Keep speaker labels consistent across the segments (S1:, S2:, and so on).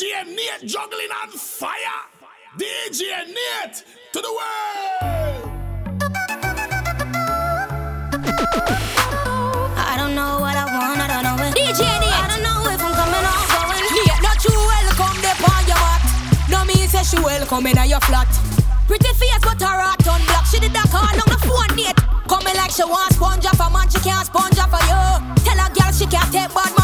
S1: DJ Nate juggling on fire. DJ Nate to the world.
S2: I don't know what I want, I don't know it. DJ Nate. I don't know if I'm coming or going. Nate, not you welcome the on your mat. No me say she welcome in your flat. Pretty face but her heart on black. She did that call on the phone date. Coming like she want sponge off a man, she can't sponge off for you. Tell a girl she can't take bad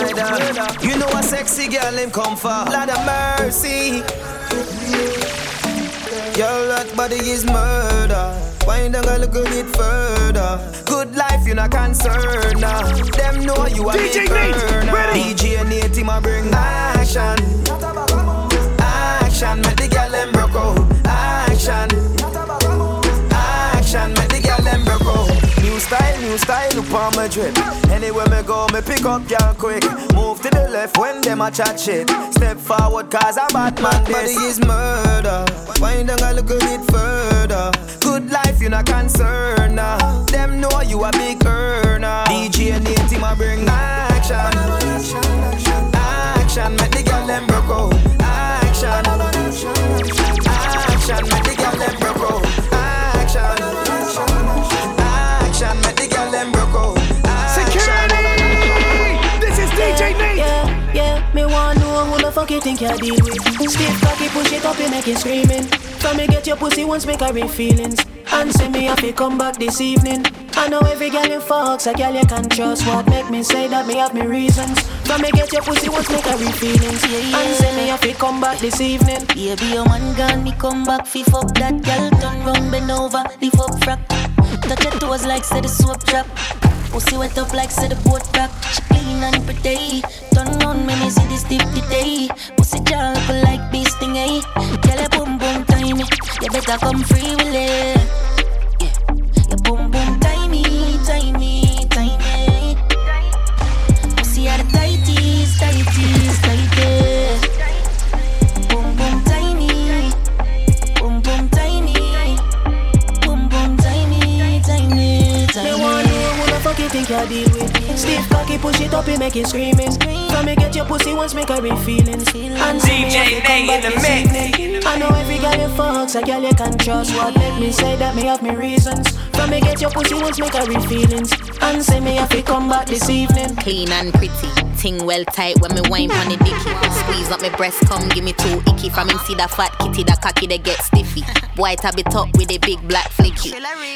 S3: a rider. You know a sexy girl him come for. Lord of mercy. Girl, that body is murder. Wind down a little bit further. Good life, you not concerned now. Them know you are
S1: DJ Nate, ready?
S3: DJ Nate, him a bring action. Action, make the girl them broke out. Action, style, look on my drip. Anywhere me go, me pick up girl quick. Move to the left when them a chat shit. Step forward, cause I'm bad man. Body is murder. Wind down a little bit further. Good life, you not concerned now. Them know you a big earner. DJ Nate, team a bring action. Action, make the girl them broke out. Action. Action, make the girl them broke out.
S4: You think you deal with. Stiff cocky, push it up, you make it screaming. From me get your pussy once, make her feelings. And say me have to come back this evening. I know every girl you fucks, a girl you can trust. What make me say that me have me reasons. From me get your pussy once, make her feelings.
S5: Yeah, yeah.
S4: And say me have to come back this evening.
S5: Yeah, be a man gone, me come back, fifth up that gal, turn round, bend over, lift up frack. Touch your toes like say the soap drop. Pussy wet up like say the boat rock. And pretty. Turn round, me me see this deep today. Pussy jar look like bee thing, eh? Girl, boom boom tiny. You better come free with it. Yeah, your boom boom tiny,
S4: cocky, push it up, you make it screaming. From me get your pussy once, make her real feelings. And say me have to come back this evening. I know every girl you fucks, a girl you can trust. What make me say that me have me reasons. Come me get your pussy once, make her real feelings. And say me have to come back this evening.
S6: Clean and pretty, ting well tight when me wine on the dicky. Squeeze up my breast, come give me two icky. From him see that fat kitty, that cocky they get stiffy. Boy tab it up with a big black flicky.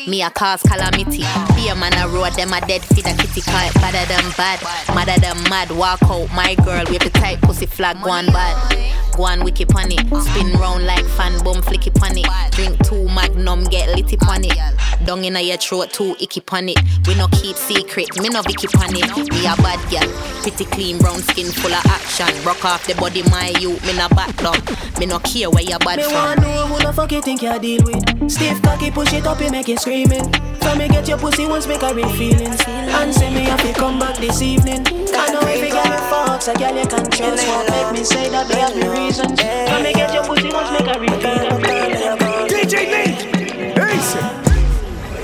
S6: Me a cause calamity. A man a road, them a dead feed a kitty car. Badder than bad, madder than mad. Walk out, my girl, with the tight pussy flag, one on bad. Go on wiki pon it. Spin round like fan bum flicky pon it. Drink two magnum, get litty pon it. Down inna your throat, two icky pon it. We no keep secret, me no vicky pon it. Me a bad girl, pretty clean brown skin full of action. Rock off the body, my youth, me no back down. Me no care where you bad
S4: Me
S6: from.
S4: want know who the fuck you think you deal with. Stiff cocky, push it up, you make it screaming. From me get your pussy once, make real feelings. And say me have to come back this evening. I know girl you fucks, a girl you can trust. What make me say that me have me reasons. From me get your pussy once, make her real feelings.
S1: DJ Nate. Hey, sir.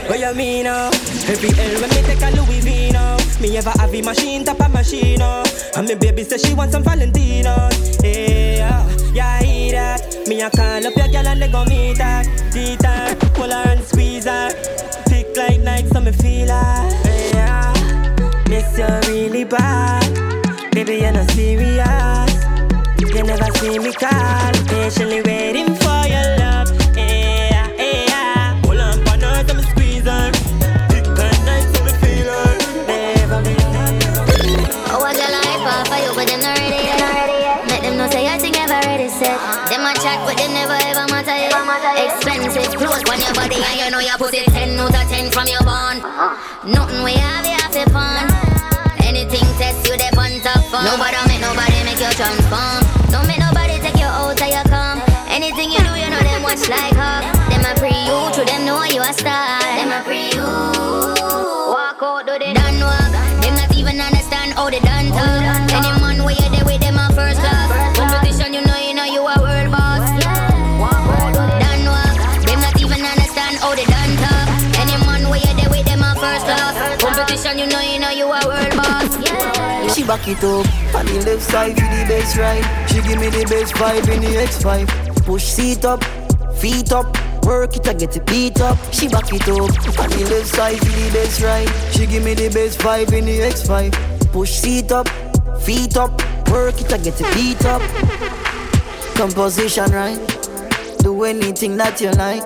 S7: What you mean now? Every L when me take a Louis V now uh. Me ever have a machine, top a machine now And me baby say she want some Valentino Yeah, yeah, I hear that Me a call up your girl and they gon' meet her Teeth her, pull her and squeeze her Thick like Nike so me feel her Yeah, miss you really bad Baby you're not serious You never see me call Patiently waiting for your love Yeah, yeah Pull on pan her so me squeeze her Thick and nice so me feel her Never, never
S2: Oh, I got life off for you, but them not ready yet. Let them know say I think ever ready set. Them a chat, but them never ever matter yet. Expensive clothes on your body, and you know you put it 10 out of 10 from your bond. Nothing we have, you have to fun. Anything test you, they on top fun. Nobody make nobody make you transform. Watch like her. Them a pre you, to them know you a star. Them a pre you. Walk out, do they done walk? Them not even understand how they done talk. Any man where you there with them a first class. Competition, you know you know you a world boss. Walk out, do they done walk? Them not even understand how they done talk. Any man where you there with them a first class. Competition, you know you know you a world boss. Yeah.
S8: She back it up on the left side for the best ride. She give me the best vibe in the X5. Push seat up, feet up, work it and get it beat up. She back it up on the left side for the best ride. She give me the best vibe in the X5. Push seat up, feet up, work it and get it beat up. Composition right, do anything that you like.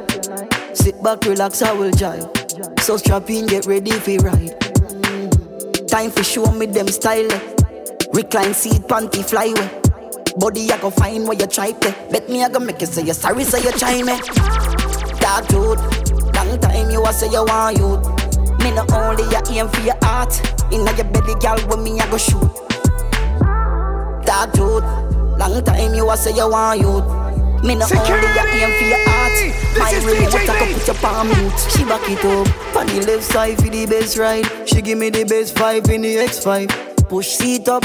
S8: Sit back, relax, I will jive. So strap in, get ready for ride. Time for show me them style. Recline seat, panty flyway. Body I go find where you try play. Bet me I go make you say you sorry, say you try me. Dark dude, long time you a say you want you. Me no only you aim for your heart. Inna your belly, girl, when me I go shoot. Dark dude, long time you a say you want you. Me no only you aim for your heart. My remote I go put your palm mute. She back it up on the left side for the best ride. She give me the best vibe in the X5. Push seat up,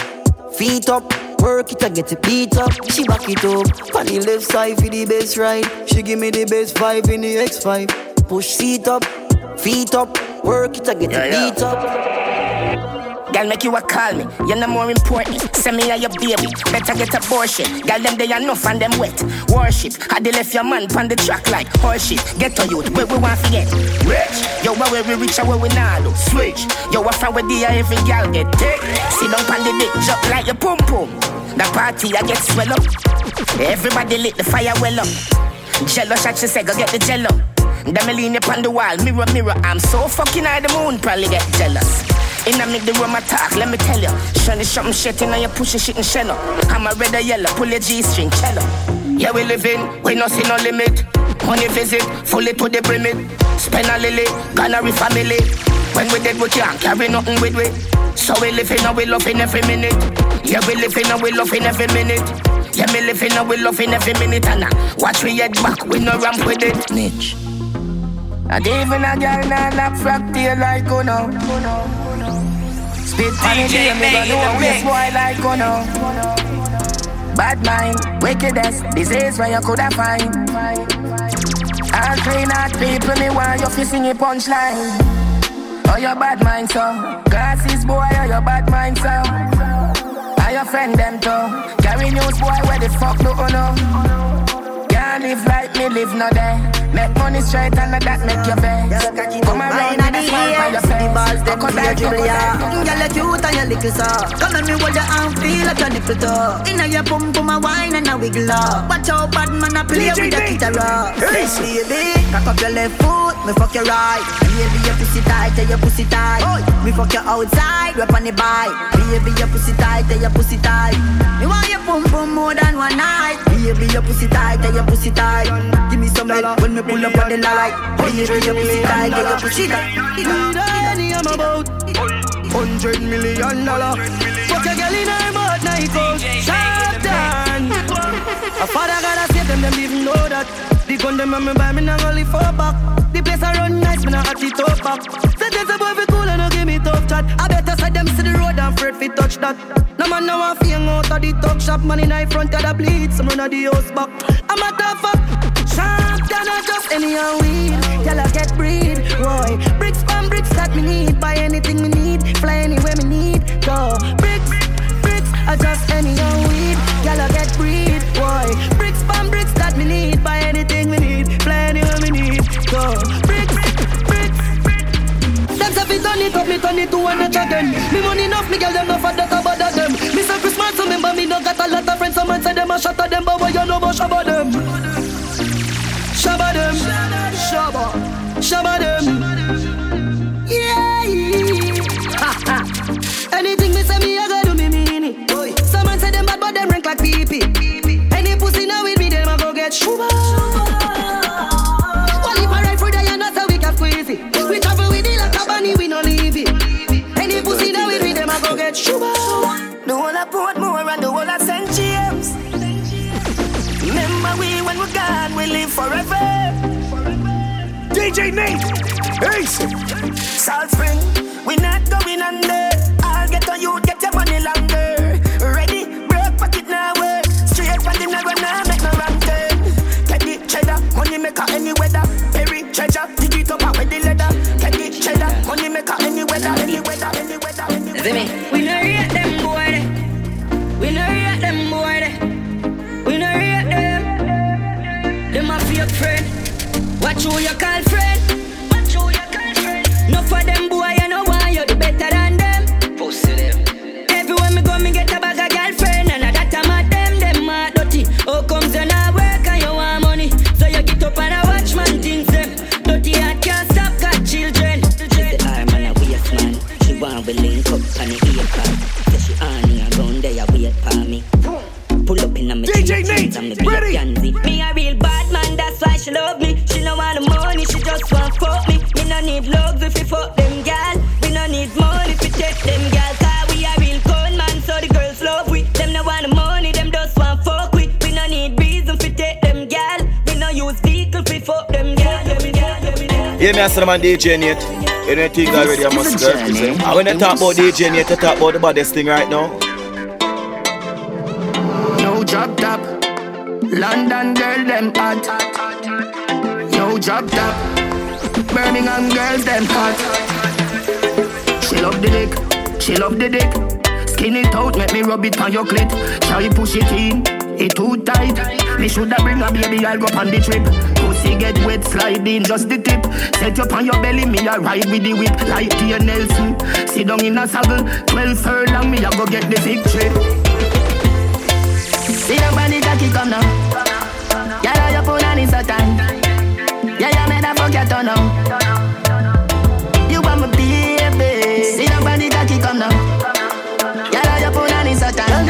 S8: feet up. Work it and get it beat up. She back it up on the left side for the best ride. She give me the best vibe in the X5. Push seat up, feet up. Work it and get it beat up.
S9: Girl, make you a call me. You're no more important. Send me a your baby. Better get abortion. Girl, them they enough and them wet. Worship. Had they left your man on the track like horseshit. Get to youth. Where we want to get rich. Yo, where we reach where we now do. Switch. Yo, a friend with the every girl get thick. Sit down on the dick, jump like your pum pum. The party I get swell up. Everybody lit the fire well up. Jello shot, she say, go get the jello. Then Them lean up on the wall, mirror, mirror. I'm so fucking high, the moon probably get jealous. Inna make the room attack, let me tell you. Shiny something shit in you pushing shit and shell up. I'm a red or yellow, pull your G string, cello. Yeah, we living, we no see no limit. Money visit, fully to the brim it. Spend a lily, Ghana family. When we dead, we can't carry nothing with we. So we living and we loving every minute. Yeah, we living and we loving every minute. Yeah, me living and we loving every minute. And now, watch we head back, we no ramp with it. And even a girl nah knock tail like you know. Spit on the game, me gon' know this boy like you know. Bad mind, wickedness, disease where you coulda find. All clean out people, me want you fi sing a punchline. Oh, your bad mind, so Glasses boy, oh, your bad mind, so Are your friend them too? Carry news boy, where the fuck do you know? Can't live like me, live no day. Make money straight and that make you vex. Come around with a smile by your face.
S8: The balls them
S9: Cock
S8: for your
S9: out,
S8: dribble,
S9: cock
S8: yeah.
S9: out.
S8: Girl, you cute and you little so. Come let me hold your arm, feel like your nipple toe. Inna your pum pum a wine and a wiggle up. Watch out, bad man a play with the guitar. Hey, baby, cock up your left foot, me fuck your right. Baby, your pussy tight, tell your pussy tight. Me fuck your outside, rep on the bike. Baby, your pussy tight, tell your pussy tight. Me want your pum pum more than one night. Baby, your pussy tight, tell your pussy tight. Give me some head when me pull up on the light. Baby, your pussy tight, tell your pussy tight.
S10: Any I'm about Hundred million dollar Fuck a girl in her mouth, night out A father gotta save them, them even know that. The gun them on me buy me now only four back. The place I run nice, me now hot it up back. Say there's a boy fi cool and no give me tough chat. I better say them see the road and afraid fi touch that. No man now a fing out of the talk shop. Man in the front of the bleed, some run of the house back. I'm a tough fuck. Than a just any and weed. Y'all a get breed, boy. Bricks from bricks that me need. Buy anything me need, fly anywhere me need. Go. Bricks, bricks, I just any and weed need Buy anything we need, fly anywhere me need Go bricks, bricks them say fi turn up, me turn it to one again. Me money enough, me girl them no for that about them. Me say Christmas, so remember me no got a lot of friends. Some man say them a shot at them, but what you know about shabba them? Shabba them, shabba, shabba them.
S9: Gone, we live forever.
S11: DJ Nate, Ace.
S9: Salt Spring, we not going under.
S12: Me,
S13: gal. Yeah, me
S14: as the man DJ Nate. You know think already I must go represent. And when I talk about DJ Nate, I talk about the baddest thing right now.
S9: No drop top. London girl, them hot. No drop top. Birmingham girls, them hot. She love the dick. She love the dick. Skin it out, make me rub it on your clit. Try push it in. It too tight. Me shoulda bring a baby, I'll go on the trip. Pussy get wet, slide in just the tip. Set up on your belly, me a ride with the whip like Tia Nelson. Sit down in a saddle, twelve furlong, me a go get the victory. See the body cocky come now. Yeah, your phone it's so tight. Yeah, you made a fuck your turn now. You want my baby. See the body cocky come now. Yeah, your phone it's so tight.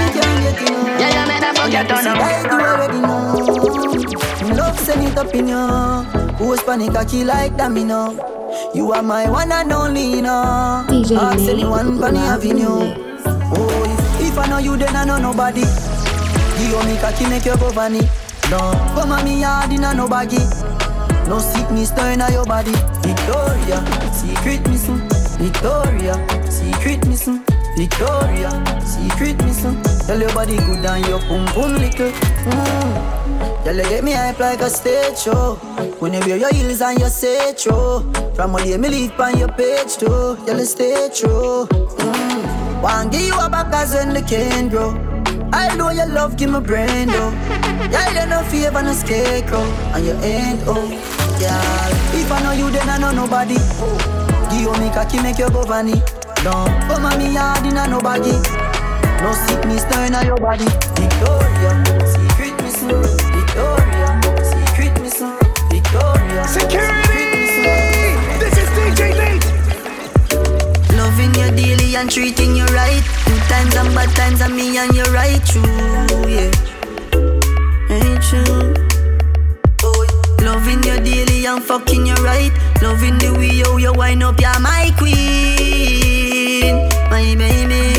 S9: Yeah, you made a fuck your turn now.
S15: Send it up in you. Who's panic cocky like that me know. You are my one and only, you know.
S1: DJ
S15: Ask anyone funny avenue. Oh, if, I know you, then I know nobody. You me cocky make you go funny. No, come on me yard in a no baggy. No sickness turn on your body. Victoria, secret missing. Victoria, secret missing. Victoria, secret missing. Tell your body good and your pum pum little. Mm. Tell you get me hype like a stage show. When you wear your heels and your say true. From all day me leave on your page too. Tell you stay true. Mm. One give you a back as when the can grow. I know your love give me brain though. Yeah, you no favor no scarecrow, and you ain't oh. Yeah, if I know you, then I know nobody. Give me cocky, make you go funny. Don't come on me yard in a nobody. No sickness turn on your body. Victoria, secret missing. Victoria, bad times and me and you right true, yeah. Ain't true. Oh, loving you daily and fucking you right. Loving the way you you wind up, you're my queen, my baby.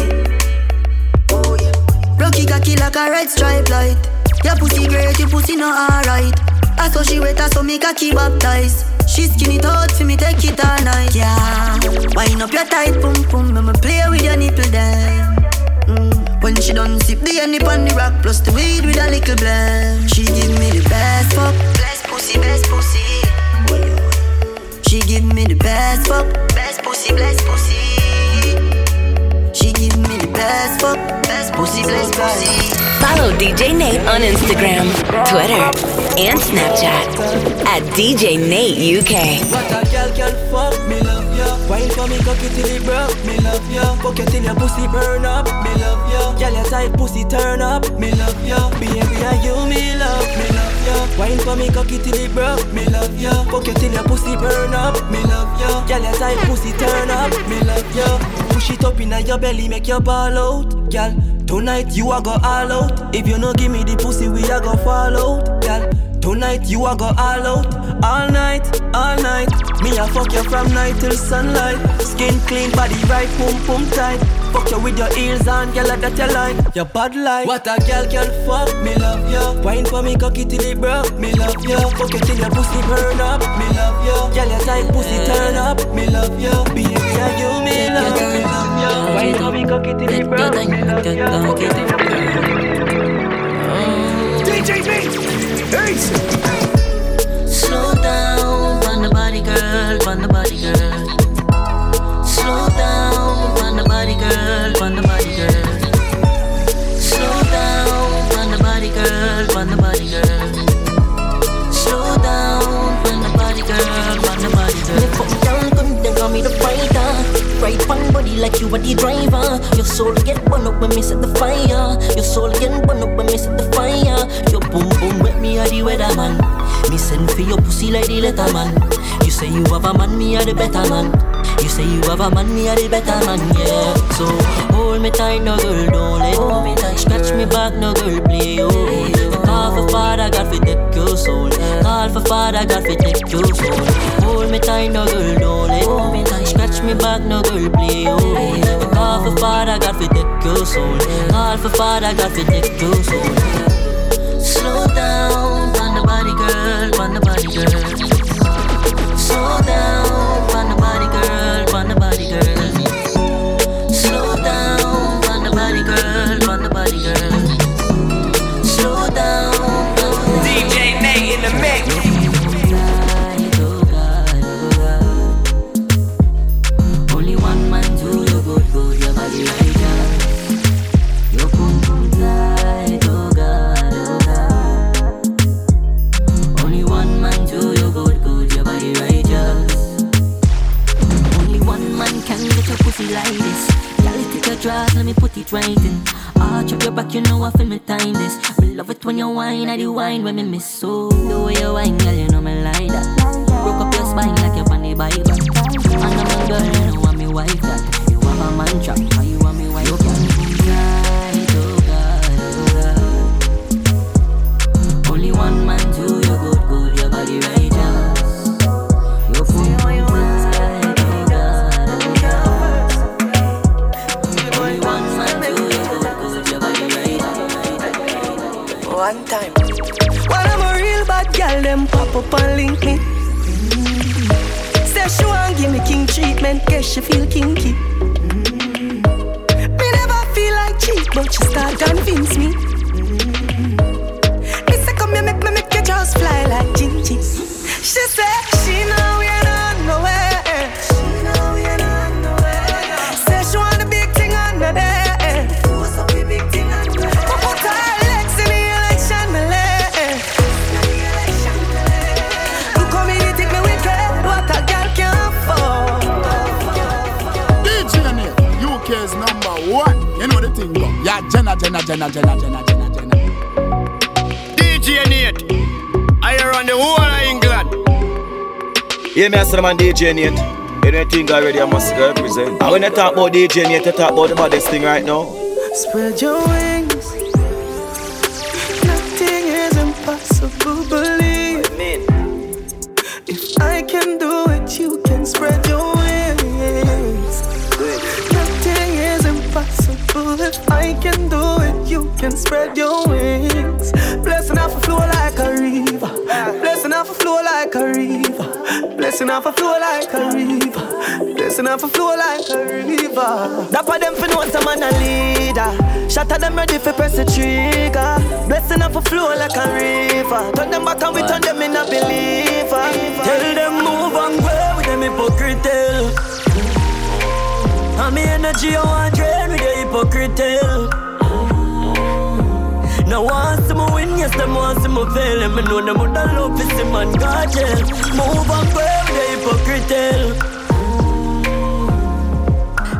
S15: Oh yeah. Rocky cocky like a red stripe light. Your pussy great, your pussy not alright. I saw she wet, I saw me cocky baptized. She skin it out for me, take it all night, yeah. Wind up your tight pum pum, I'ma play with your nipple then. When she done sip the honey on the rock, plus the weed with a little blend. She give me the best fuck, best pussy, best pussy. She give me the best fuck, best pussy, best pussy. She give me the best fuck, best pussy, best pussy.
S16: Follow DJ Nate on Instagram, Twitter, and Snapchat at DJ Nate UK.
S10: What a girl can fuck, me love ya. Wine for me, cock till it broke, me love ya. Fuck you till your pussy burn up, me love ya. Girl, your tight pussy turn up, me love ya. Baby, are you me love, me love ya. Wine for me, cock till it broke, me love ya. Fuck you till your pussy burn up, me love ya. Girl, your tight pussy turn up, me love ya. Push it up inna your belly, make your ball out, girl. Tonight you a go all out. If you no give me the pussy, we a go fall out, girl. Tonight you a go all out, all night, all night. Me a fuck you from night till sunlight. Skin clean, body right, pum pum tight.
S17: Fuck you with your heels on, girl, that you like. Your bad like. What a girl can fuck, me love you. Wine for me, cocky till it broke, me love you. Fuck you till your pussy burn up, me love you. Girl, your tight pussy turn up, me love you. Baby, are you me love, me love you. Wine for me, cocky till it broke, me love you.
S1: DJ Nate, Ace.
S18: Slow down, on the body girl, on the body girl. Slow down, on the body girl, on the body girl. Slow down, on the body girl, on the body girl. Slow down, on the body girl, on the body girl. Me down, come then call me the fighter. Right on body like you are the driver. Your soul get burn up when me set the fire. Your soul get burn up when me set the fire. Your boom boom wet me are the weatherman. Me send for your pussy like the letterman. You say you have a man, me are the better man. You say you have a man, me are the better man, yeah. So hold me tight, no girl, don't let go. Scratch me back, no girl, play oh. Call for father, God fi take your soul. Call for father, God fi take your soul. Hold me tight, no girl, don't let go. Scratch me back, no girl, play oh. Call for father, God fi take your soul. Call for father, God fi take your soul. Slow down, on the body girl, on the body girl. Slow down, on the it in. Arch up your back, you know I feel me time this. Me love it when you whine, I do whine when me miss so. The way you whine, girl, you know me like that. Broke up your spine like you're on the. And I'm a girl, you know I'm me wife that. You have a man trap, how you Me
S14: as the DJ Nate. Anything already I must represent. And when I talk about DJ Nate, I talk about the baddest thing right now.
S19: Spread your wings. Nothing is impossible, believe. If I can do it, you can spread your wings. Nothing is impossible. If I can do it, you can spread your wings. Blessing off a flow like a river. Blessing off a flow like a river. Blessing off a flow like a river. Blessing off a flow like a river. For them for know some man a leader. At them ready for press the trigger. Blessing off a flow like a river. Turn them back and we turn them in a believer. Tell them move and grow with them hypocrite. tell. And me energy I want drain with the hypocrite. Now want see me win, yes, them see me fail And me know them would love to see man God jail Move and grow hypocrite.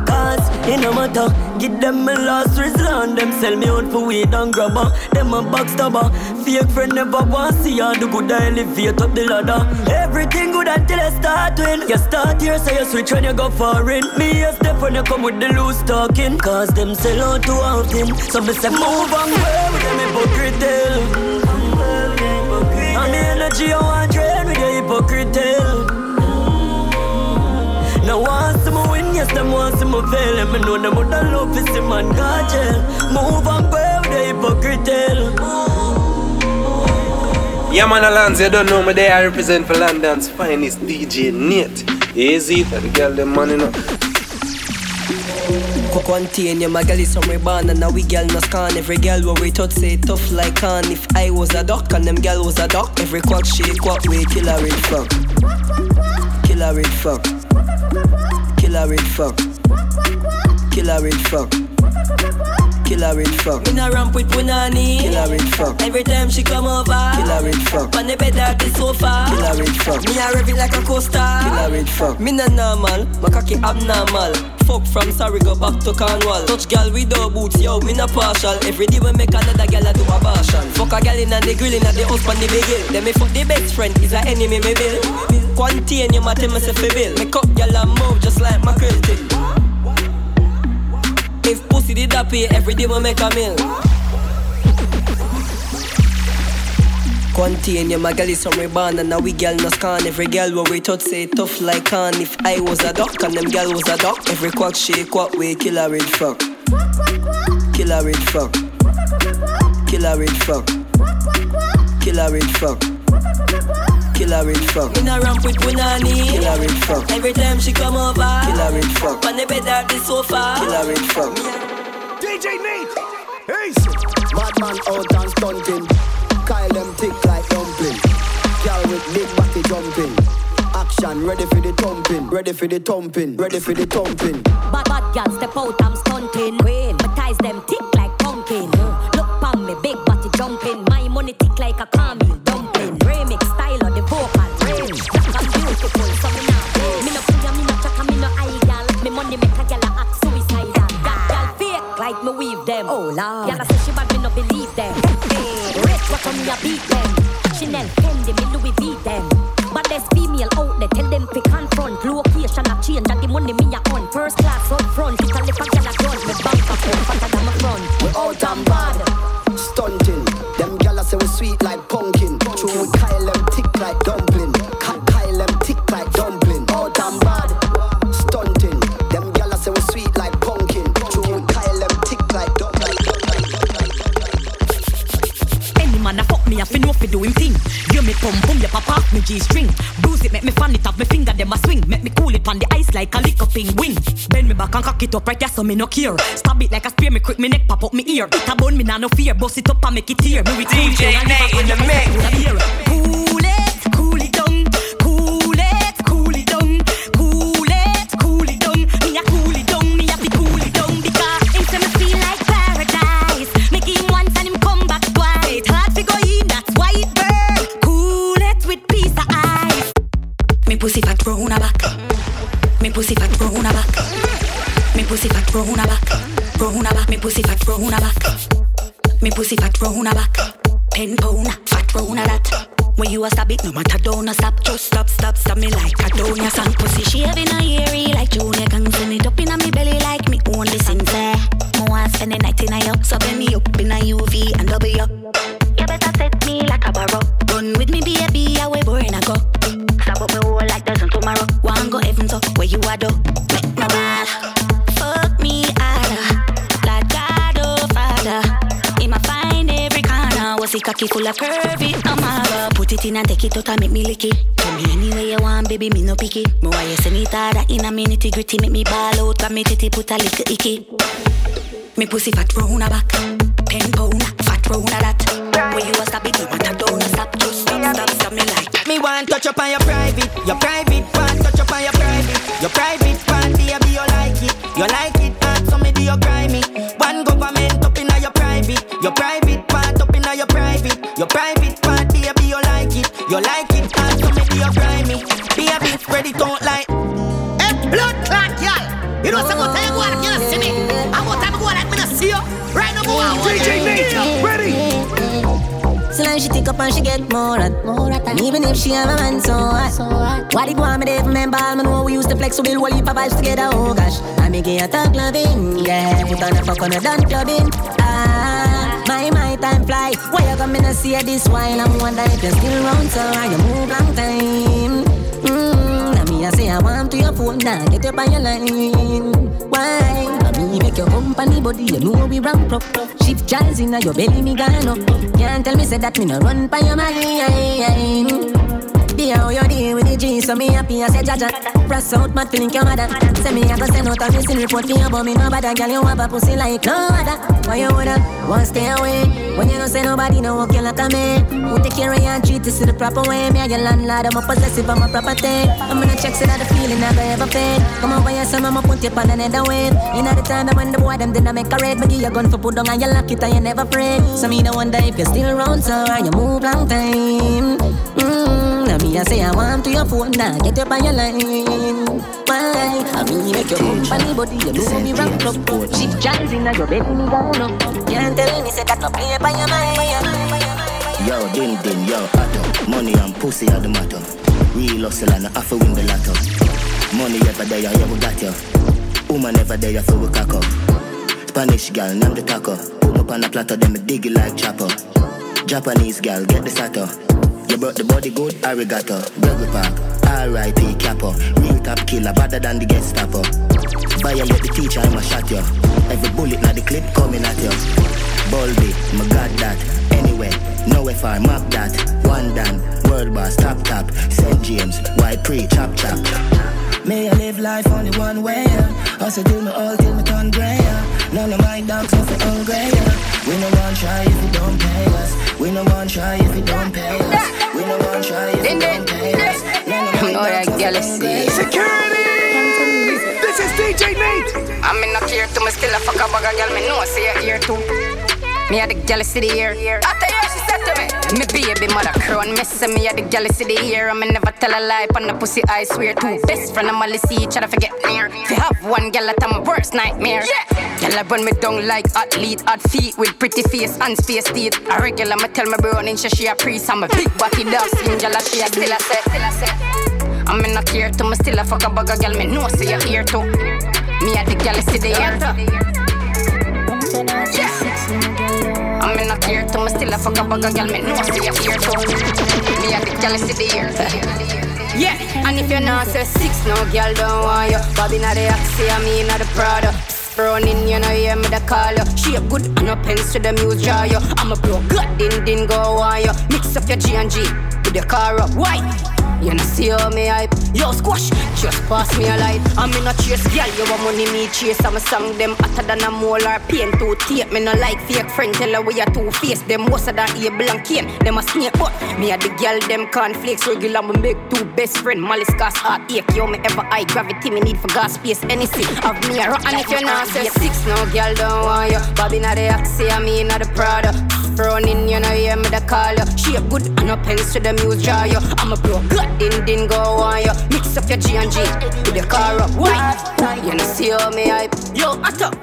S19: Cause it no matter Give them my last resort Them sell me out for weed and grabber Them a backstabber Fake friend never want see all the good I elevate up the ladder. Everything good until I start win. You start here so you switch when you go foreign. Me a step when you come with the loose talking. Cause them sell out too often So me say move and grow with them hypocrite. And the energy I want drain with the hypocrite now want see me win, yes, them want see me
S13: no veil. Let me know them what the love is the man got Move on, brave, the hypocrite.
S20: Yeah, man, Alonso, you don't know me there. I represent for London's finest DJ Nate. Easy for the girl, them money, you know.
S13: Go contain you, my girl is somewhere born and now we girl no scan. Every girl where we thought say tough like can. If I was a duck and them girl was a duck, every quack shake what we kill a red fuck. Kill a red fuck. Kill a red fuck. Kill a red fuck. Kill a red fuck. Me nah ramp with punani. Kill a red fuck. Every time she come over. Kill a red fuck. On the bed at the sofa. Kill a red fuck. Me a rev it like a coaster. Kill a red fuck. Me nah normal. My cocky abnormal. Fuck from sorry go back to Cornwall. Touch gal without boots, yo, me not partial. Every day we make another gal a do a abortion. Fuck a gal in the grill in the house on the hill. Then me fuck the best friend is a enemy me bill. Quarantine you matter say fi bill. Me cut gal and move just like my thing. If pussy did that pay, every day we make a meal. Contain your my girl is somewhere born and now we girl no scan Every girl where we thought say tough like can If I was a duck and them girl was a duck Every quack shake what way kill a red fuck Kill a red fuck Kill a red fuck Kill a red fuck Kill a red fuck. In a ramp with punani. Kill a red fuck. Every time she come over. Kill a red fuck. On the bed or the sofa. Kill a red fuck.
S1: DJ Nate. Hey.
S3: Bad man out and stunting. Kyle them thick like dumpling. Girl with big body jumping. Action, ready for the thumping, ready for the thumping, ready for the thumping.
S21: Bad bad girl step out, I'm stunting. Queen, my ties them thick a beat them. Chanel, Fendi, me Louis V them. But there's female out there, tell them to confront. Location a change, and the money me a on. First class oh. You me pum pum, you me G string. Bruise it, make me fan it off me finger, them a swing. Make me cool it on the ice like a lick up in wing. Bend me back and cock it up right there, so me no care. Stab it like a spear, me quick me neck pop up me ear. It a bone, me nah no fear. Bust it up and make it tear. Me with
S13: DJ Nate in the mix.
S22: Fat back. Round a back. Me pussy fat round a back. Me pussy fat round a back. Ten pound fat round a that. When you a stab it, no matter don't a stop, just stop, stop, stop me like a down your song. Pussy shaving a eerie like Junior Gang, send it up inna me belly like me only sincere. Mo want spend the night inna you, so bend me up inna UV and double up. You better set me like a barrow. Run with me, baby, away boring I go. Stop up me whole like there's no tomorrow. One go heaven so where you are do? Cocky full of curvy? I'm a Put it in and take tota it out and make me lick it. Tell me anyway you want, baby, me no picky. Me why you send it harder in a minute gritty, make me ball out, got me titty put a little icky. Me pussy fat round a back, ten pound fat round a that. Where you a stop it, no matter don't stop, just stop, stop, stop me like.
S13: Me want touch up on your private, your private part. Touch up on your private, your private part. Baby, you like it, you like it You
S23: know, some time go out, you don't see me. I'm more time go out, me not see you. Right now, go out.
S1: DJ Nate, ready?
S10: So now she take up and she get more at more at And even if she have a man so what What it want me there for me ball? Me know we used to flex so build whole heap of vibes together. Oh gosh. I make it a talk loving Yeah. Put on a fuck on a done clubbing. Ah My my time fly. Why you come in and see this while I'm wondering if you're still around So I you move long time. Now I say I want to your phone Now get up on your line
S24: Why? I me make your company body, you know we ramp up. Shift jazz in your belly, me gone. Can't tell me say that me no run by your money. Be how you deal with the G, so me happy I say Jaja. Press out, mad feeling your mother. Say me I go send out a missing report for you, but me no bother. Girl, you have a pussy like no other. Why you woulda want stay away? When you don't say nobody no walk you like man. Who take care of you and treat you the proper way? Me and your landlord, I'm a possessive, I'm a property. I'm gonna check so that the feeling never ever fade. Come over here, son, I'ma put you on another wave. In the time when the boy them did not make a raid, me give you gun for put down and you lock it and you never afraid. So me no wonder if you're still around, so you move long time. Mm. Now me I say I want to your phone now, get up on your line. Why? I mean make your company body, you know me rock up. She jazz in your belly, me down up. Can't tell me say that no play by your mind.
S3: Yo, din din, yo, atto. Money and pussy are the matter. Real hustle and I have to win the lotto. Money ever there, yeah, we got you. Woman ever there, for we cock up. Spanish girl, name the taco. Put me up on a platter, then me dig it like chopper. Japanese girl, get the sato. You brought the body good, arigato. Burger Park, R.I.P. Capo. Real top killer, better than the Gestapo. Violate the teacher, I'ma shot you. Every bullet now the clip coming at you. Bulby, my god that. Anyway, no FR, map that. One done, world boss, top top. St. James, white pre, chop chop.
S25: May I live life only one way. Hustle do me all till me turn grey. None of my dogs are for hungry. We no one try if you don't pay us. We no one try if you don't pay us. We no one try you don't pay us. None of my dogs are for hungry.
S1: Security! This is DJ Nate!
S26: I'm in no care to me still a fuck a of girl me know say you here too. Me a the gal city here. After me, baby mother crown. Me say me a the gal city here. And me never tell a lie on the pussy I swear to. Best friend of my see each other forget near. If you have one gal that my worst nightmare. Yeah. Gal I run me down like athlete, hot feet with pretty face and space teeth. A regular me tell me brown in she she a priest. I'm a big body dog, slim gal a she a still a say, still a say. I'm in no care to me still a fuck a of gal me know say you here too. Me a the gal city here. I'm in a care to me still a fuck a bag of gal me know say you here too. Me a the gal city here. Yeah, and if you're not say six, no girl don't want you. Bobby not the Axie, I mean not the Prada. Running, you know, hear me the call you. Shape good and no pens to the muse draw you. I'm a bro, good, din din go on you. Mix up your G and G with the car up. Why? You know see how me hype Yo squash, just pass me a light. I'm in a chase, girl, you want money me chase. I'm a song them hotter than a molar. Pain to tape Me no like fake friend, tell her we are two face. Them most of that able and cane, them a snake But me a the girl, them cornflakes Regular. Me make two best friend Malice cause heartache, yo me ever high gravity. Me need for gas space, anything. Of me a and if you're not say six No girl don't want you Bobby not the Axie, I mean not the Prada Running, you know, hear me the call you Shape good and no pens to the muse draw you I'm a bro, good din din go on you Mix up your G and G with the car up Why? You know see how me hype Yo, I talk.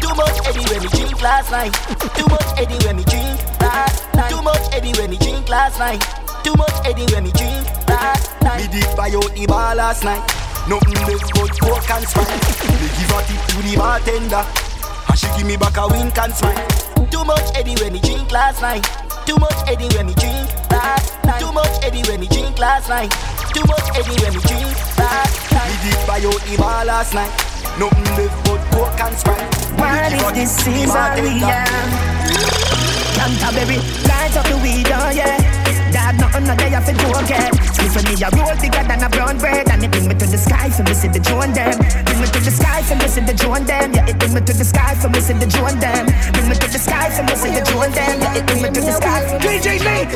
S3: Too much Eddie when me drink last night. Too much Eddie when me drink last night. Too much Eddie when me drink last night. Too much Eddie when me drink last night. Me did buy out the bar last night. Nothing left but coke and sprite. Me give a tip to the bartender, and she give me back a wink and smile. Too much Eddie when me drink last night. Too much Eddie when me drink last night. Too much Eddie when me drink last night. Too much Eddie when me drink last night. Me did buy out the bar last night. Nothing left but coke and sprite.
S25: What is this season we are? Canterbury, light up the weed, oh yeah. Dad, nothing no day for do get. Spliff for me a roll bigger than a brown bread, and it bring me to the sky for see the drone them. Bring me to the sky for see the drone them. Yeah, it bring me to the sky for see the drone them. Bring me to the sky for see the drone them. Yeah, it bring me to the sky.
S1: DJ Nate,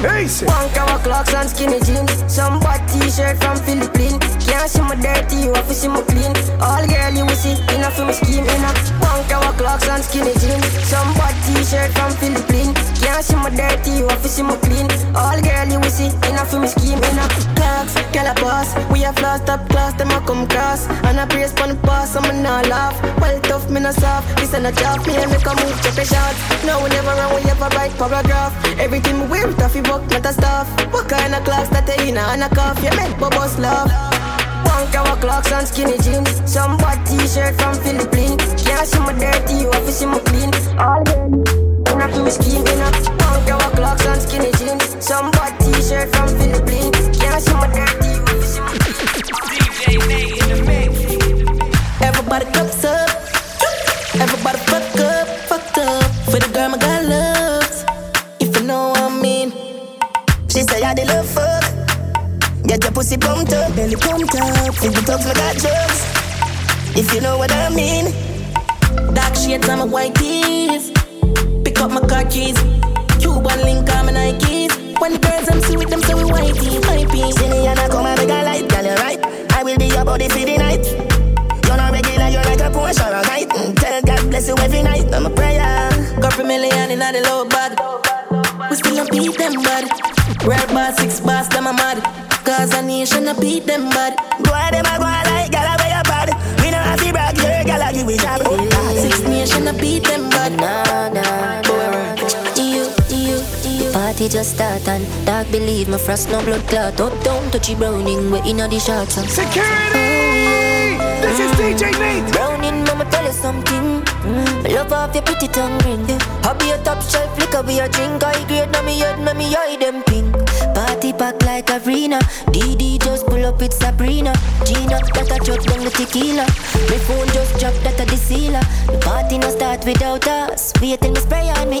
S1: hey,
S24: One cover Clarks and skinny jeans. Some bad t-shirt from Philippines. Can't see my dirty, you have to see my clean. All girl you will see, enough for me scheme, see my dirty, you have to see my clean. All girl you will see, enough for me scheme, enough. Clocks, girl a boss. We have lost up class, them a come cross. And I praise pon the boss, I'm not laugh. Well tough, me not soft. This ain't a job, me and make a move, check a shot. No, we never run, we ever write paragraph. Everything we wear, tough, buck, not a stuff. What kind of Clarks that they in a cuff? You make bubbles love. One cover Clarks and skinny jeans. Some bad t-shirt from Philippines. Can't see my dirty, you have to see my clean. All girl, me scheme, enough. One cover Clarks and skinny jeans. Some bad t-shirt from Philippines. Can't see my.
S13: DJ Nate in the mix.
S5: Everybody cups up. Everybody fuck up, fucked up. For the girl my God loves. If you know what I mean.
S25: She say I the love fuck. Get your pussy pumped up, belly pumped up. Think the talks like got drugs. If you know what I mean.
S5: Dark shades on my white tees. Up my car keys. Cuban link on my Nikes. When the girls I'm see with them, so we whitey, my piece.
S25: See me and I come and make a light, girl, you right. I will be your body for the night. You're not regular, you're like a Porsche or a night. Mm, tell God bless you every night, I'm a prayer.
S5: Couple million in the low bag. We still don't beat them bad. Red bar, six bars, them a mad. Cause a nation a beat them bad.
S25: Boy, them a go like, gal, where you bad? We know how to brag, your gal, give me job.
S5: Six nation a beat them bad.
S27: Nah, nah. Party just start and dark believe my frost no blood clot. Up down touchy browning, we inna the shots.
S1: Security! This is DJ Nate.
S27: Browning, mama tell you something. Mm. Love off your pretty tongue ring. Yeah. I be a top shelf liquor, be a drink. I grade na me head, na me eye them pink. Party pack like a arena. DD just pull up with Sabrina. Gina, that a drop down the tequila. My phone just drop that a the sealer. The party no start without us. Wait till me spray on me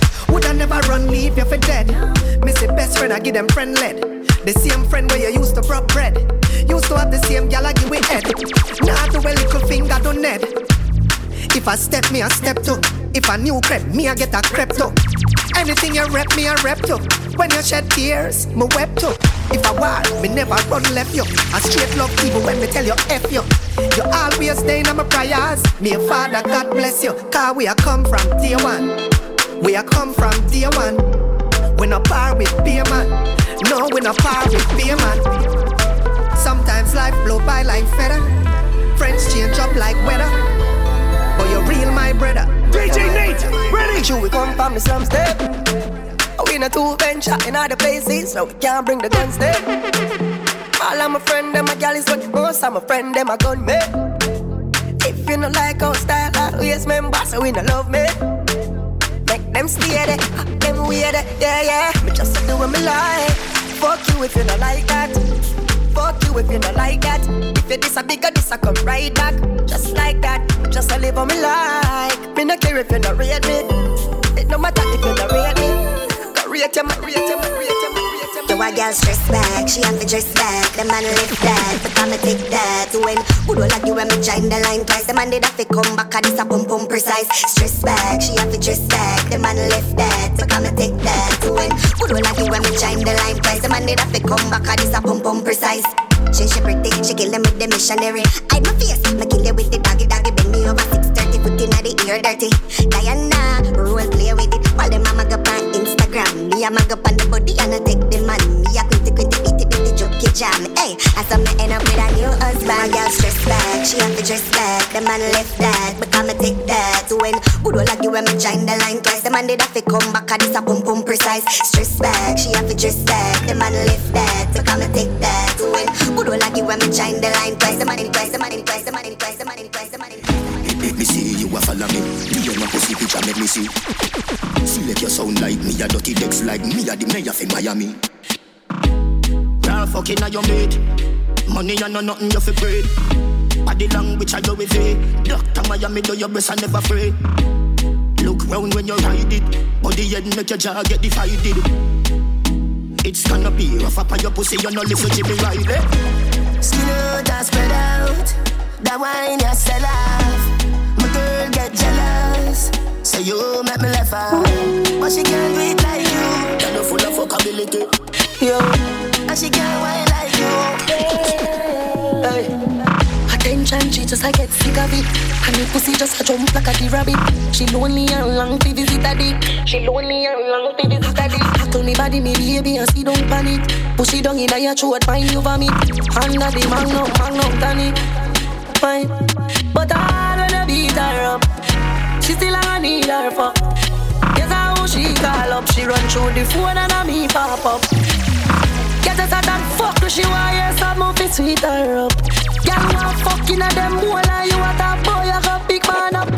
S28: Would I never run leave you for dead? Me say best friend I give them friend led. The same friend where you used to rub bread. Used to have the same gal I give with head. Now do a little finger do Ned. If I step me, I step to. If I new crepe, me I get a crepe to. Anything you rep me, I rep to. When you shed tears, me wept to. If I war, me never run left you. I straight love even when me tell you F you. You always stay in my prayers. Me father, God bless you. Car we are come from day one. We are come from day one. We no par with beer man. No, we no par with beer man. Sometimes life blow by like feather. Friends change up like weather. But you're real, my brother.
S1: DJ Nate, ready?
S28: True, we come from the slums step. We in a two venture in other places, so we can't bring the guns there. All of my friend, them my gal is what most of my friend, them a gun me. If you don't like our style, always member, so we no love me. Them stay there, them weird, yeah, yeah. Me just do what me like. Fuck you if you don't like that. Fuck you if you don't like that. If you this a bigger, this a come right back. Just like that. Just a live on me like. Me no care if you not rate me. It no matter if you not rate me. Rate him, rate him, rate him,
S25: Do a girl stress back, she have to dress back. The man lift that, but I'ma take that. When don't like you when me join the line twice? The man did have to come back, and this a pump pump precise. Stress back, she have to dress back. The man lift that, but I'ma take that. When don't like you when me join the line twice? The man did have to come back, and this a pump pump precise. She she pretty, she kill them with the missionary. Hide my face, me kill you with the doggy doggy. Bend me over six foot inna the ear dirty. Diana, role play with it. While them mama go on Instagram, me a mag up on the body and I take the man. Me a quinty quinty beat it with the jockey jam. Hey, I saw me end up with a new husband. My girl stress back, she have to dress back. The man left that, but I'ma take that. When who don't like you when me join the line twice? The man did have to come back, and this a pum pum precise. Stress back, she have to dress back. The man left that, but I'ma take that. When who don't like you when me join the line twice? The man in twice, the man in twice, the man in twice, the man in twice, the man in twice.
S9: Me see you a follow me. Me and my pussy picture make me see. Select your sound like me a dirty decks like me a the mayor for Miami. Girl fucking on your mate. Money and no nothing you fi breed. Body language I do with it. Doctor Miami do your best and never afraid. Look round when you ride it. Body head make your jaw get divided. It's gonna be rough up on your pussy, you no listen to me Riley.
S25: Skin out and spread out. That wine you sell off. Get jealous. Say you make me laugh out. But she can't do it like you.
S9: You're no full of fuckability.
S25: Yo, and she can't wine like you.
S5: Attention, she just I get sick of it. And the pussy just a jump like a the rabbit. She lonely and long to visit a dick. She lonely and long to visit a dick. Tackle me body, me baby, and see don't panic. Push it down in your throat, find you vomit. Under the magnum, magnum tonic. Fine, but I wanna beat her up.
S15: She still a need her fuck. Guess how she call up. She run through the phone and a me pop up. Get a that fuck, she want hear some movie sweet her up. Girl, want fucking at them more like you a top boy, I got big man up.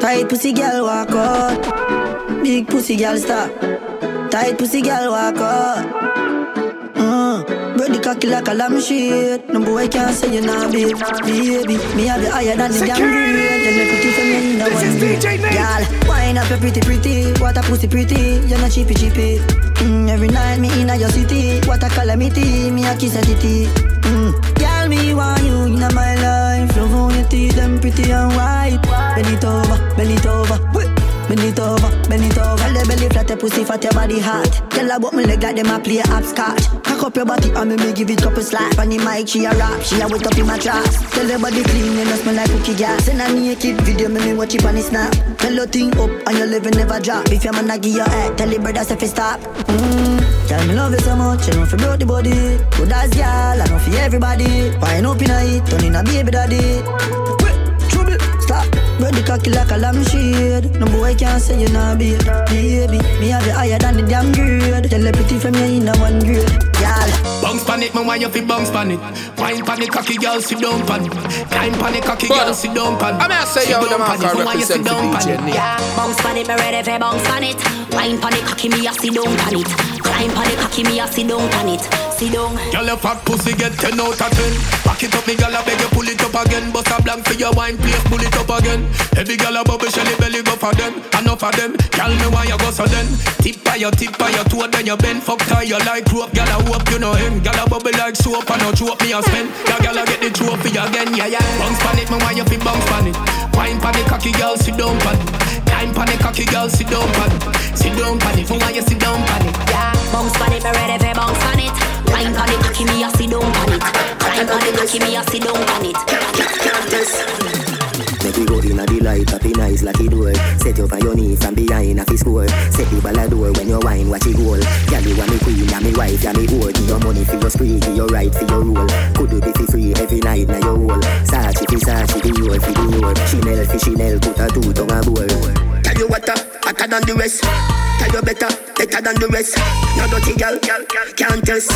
S15: Tight pussy girl walk out, big pussy girl stop. Tight pussy girl walk out. Uh, Ready cocky like a lamb shit. No boy can't say you nah babe, baby. Me have you higher than the damn grade. Tell me pretty for me in the one grade. Girl, wine up your pretty pretty. What a pussy pretty. You're not cheapy cheapy. Mm, every night me in your city. What a calamity. Me a kiss a titty. Mm, girl, me want you in my life. Love how your teeth them pretty and white. Bend it over, bend it over. Bend it over, bend it over. Tell the belly flat, your pussy fat, your body hot. Tell her about me leg like them a play hopscotch. Cock up your body and me me give it couple slap. On the mic she a rap, she a wet up in my tracks. Tell her body clean, you know smell like cookie gas. Send a naked video, me me watch it on the snap. Tell her thing up and your living never drop. If your man a give your head, tell the brothers if you stop. Mm. Tell me love you so much, you know fi broke the body. Good as girl, I know fi everybody. Wine up in a it, turn in a baby daddy. Wait, trouble, stop. Bread the cocky like a lamb shade. No boy can't say you nah be baby. Me have you higher than the damn grade. Tell the pretty from you in a one grade, girl.
S29: Bounce pan it, me want you fi bounce pan it. Wine pan it, cocky girl, sit down pan it. Climb pan it, cocky girl, sit down pan it.
S11: I mean, I say,
S29: Sit
S11: yo, the
S29: down
S11: man
S29: it,
S11: can
S29: me want you sit
S11: represent
S29: down
S11: for DJ
S29: it.
S16: Yeah, bounce pan it, me ready for bounce pan it. Wine pan it, cocky me a sit down pan it. Climb pan it, cocky me a sit down pan it. Sit down.
S29: Girl, your fat pussy get 10 out of 10 Back it up, me girl, I beg you pull it up again. Bust a blank for your wine, please pull it up again. Every girl a bubble, shelly belly go for them. Enough of them, girl, me why you go so then. Tip by your tip by your toe, then you bend. Fuck tie you like rope, girl, I hope you know him. Girl, a bubble like soap, and no choke me a spend. Yeah, girl, I get the trophy again, yeah, yeah. Bounce pan it, me why you fi bounce pan it? Wine pan it, cocky girl, sit down pan it Climb pan it, cocky girl, sit down pan it Sit down pan it, for why you sit down pan it
S16: Yeah, bounce pan it, me ready for bounce pan it. Wine pan it, cocky me a sit down pan it. Climb pan it, cocky me a sit down pan it.
S30: Make we go in a delight, up in eyes like it door. Set you on your knee from behind a fist score. Set the ball a door when you wine, watch it goal. Girl, you want me queen, and me wife, and me whore. Give your money for your spree, give your right for your role. Could you be for free every night na your whole. Sachi fi Sachi, the roll fi the roll. Chanel fi Chanel, put a two tongue a bowl. Tell you what, uh, hotter than the rest. Tell you better, better than the rest. No dirty girl, can't test.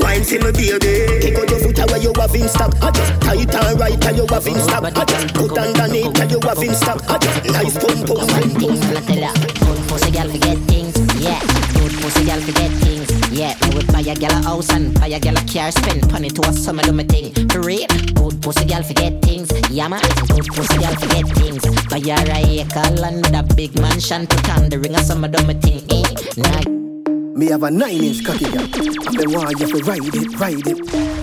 S30: Wine for me baby. Kick out your foot away you have in stock I just tight and right and you have in stock I just put underneath and you have in stock I just nice pum pum pum pum
S6: Pussy girl forget things, yeah. Good pussy girl forget things, yeah. Me would buy a girl a house and buy a girl a car, spend money to a summer do me thing. For real, good pussy girl forget things, yeah man. Good pussy girl forget things. Buy her a acre land with a big mansion, put on the ring a summer do me thing, eh? Nah.
S31: Me have a nine inch cocky girl. And me want you to ride it, ride it.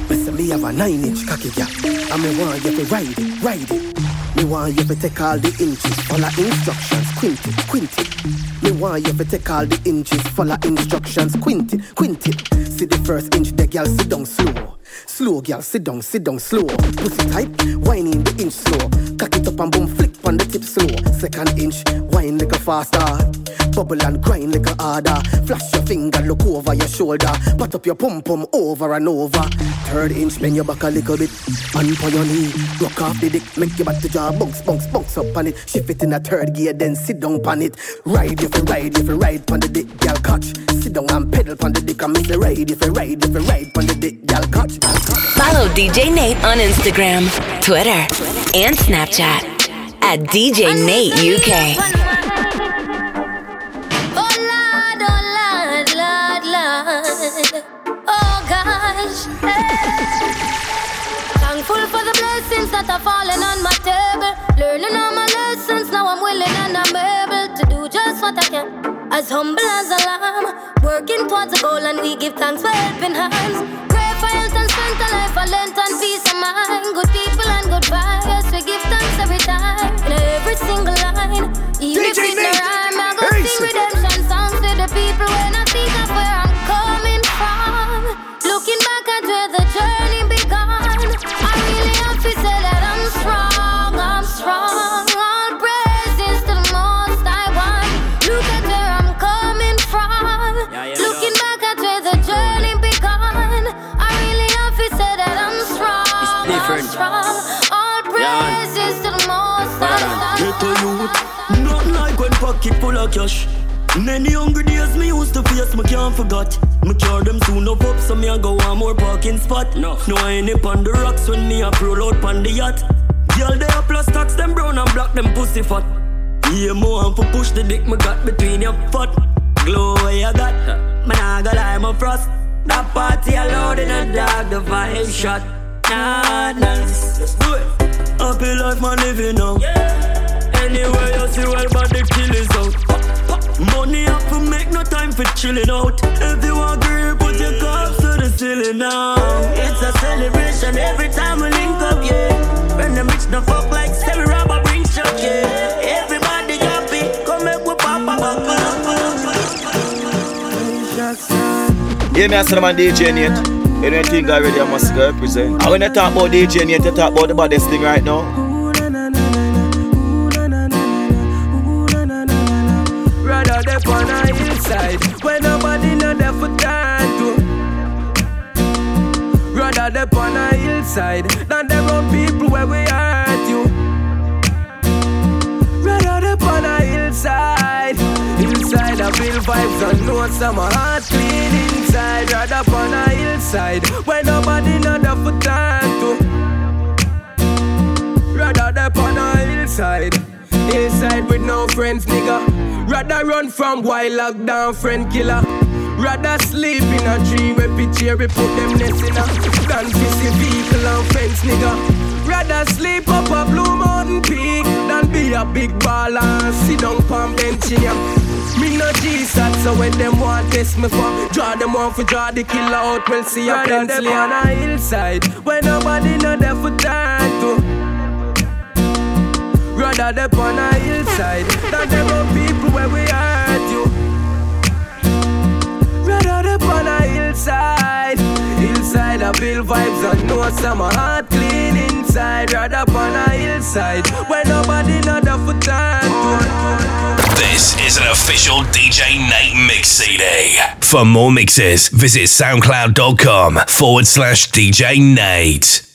S31: Me say me have a nine inch cocky girl. And me want you to ride it, ride it. Me want you to take all the inches, follow instructions, quint it, quint it. Me want you to take all the inches, follow instructions, quint it, quint it. See the first inch, the girl sit down slow. Slow, girl, sit down, sit down, slow. Pussy tight, whining the inch slow. Cock it up and boom, flick on the tip slow. Second inch, whine like a faster. Bubble and grind like a harder. Flash your finger, look over your shoulder. Pat up your pum pum over and over. Third inch, bend your back a little bit. And for your knee, rock off the dick. Make your back to jaw, bounce, bounce, bounce up on it. Shift it in a third gear, then sit down on it. Ride if you ride, if you ride on the dick, girl catch. Sit down and pedal on the dick. I miss the ride if you ride, if you ride on the dick, girl catch.
S1: Follow DJ Nate on Instagram, Twitter, and Snapchat at DJ Nate UK.
S16: Hey. Thankful for the blessings that are falling on my table. Learning all my lessons, now I'm willing and I'm able to do just what I can. As humble as a lamb, working towards a goal, and we give thanks for helping hands. Pray for health and strength, a life, a length and peace of mind. Good people and good vibes, we give thanks every time. In every single line, even if it's no rhyme, I go sing redemption songs to the people when I
S19: cash. Many hungry days me used to face, me can't forget. Me cure them soon up up, so me a go one more parking spot. No, no I ain't on the rocks when me a roll out on the yacht. Girl, they a plus tax them brown and black, them pussy fat. Yeah, more and for push the dick me got between your foot. Glow where you got, man I go lie, my frost. That party alone in a dog, the vibe shot. Nah, nah, let's do it. Happy life, man, living now. Yeah. Anywhere you see, well, but the kill is out. Money up to make no time for chilling out. If you agree, put your cups to the ceiling now. It's a celebration every time we link up, yeah. When the rich no fuck like Sammy Robber bring chuck, yeah. Everybody happy, come make we pop up.
S32: Yeah, me I said man DJ Nate. Anything already I must represent. When they talk about DJ Nate, talk about the baddest thing right now.
S33: They on a hillside When nobody know there for turn to Rather they on a hillside Than them on people where we hurt you. Rather they on a hillside Hillside I feel vibes and and my heart clean inside. Rather on a hillside When nobody know there for turn to Rather they on a hillside Hillside with no friends nigga. Rather run from while lockdown friend killer. Rather sleep in a tree where picture we put them nest in a Than fishing vehicle and fence nigga. Rather sleep up a blue mountain peak Than be a big baller and sit down on bench in ya Me no Jesus, so when them want test me for Draw them one for draw the killer out, we'll see a pencil on a hillside Where nobody know there for turn to Rather they on a hillside. Than them on people where we hurt you. Rather they on a hillside. Hillside I feel vibes and know some heart clean inside. Rather on a hillside. Where nobody know the for time
S34: This is an official DJ Nate mix CD. For more mixes, visit soundcloud.com forward slash DJ Nate.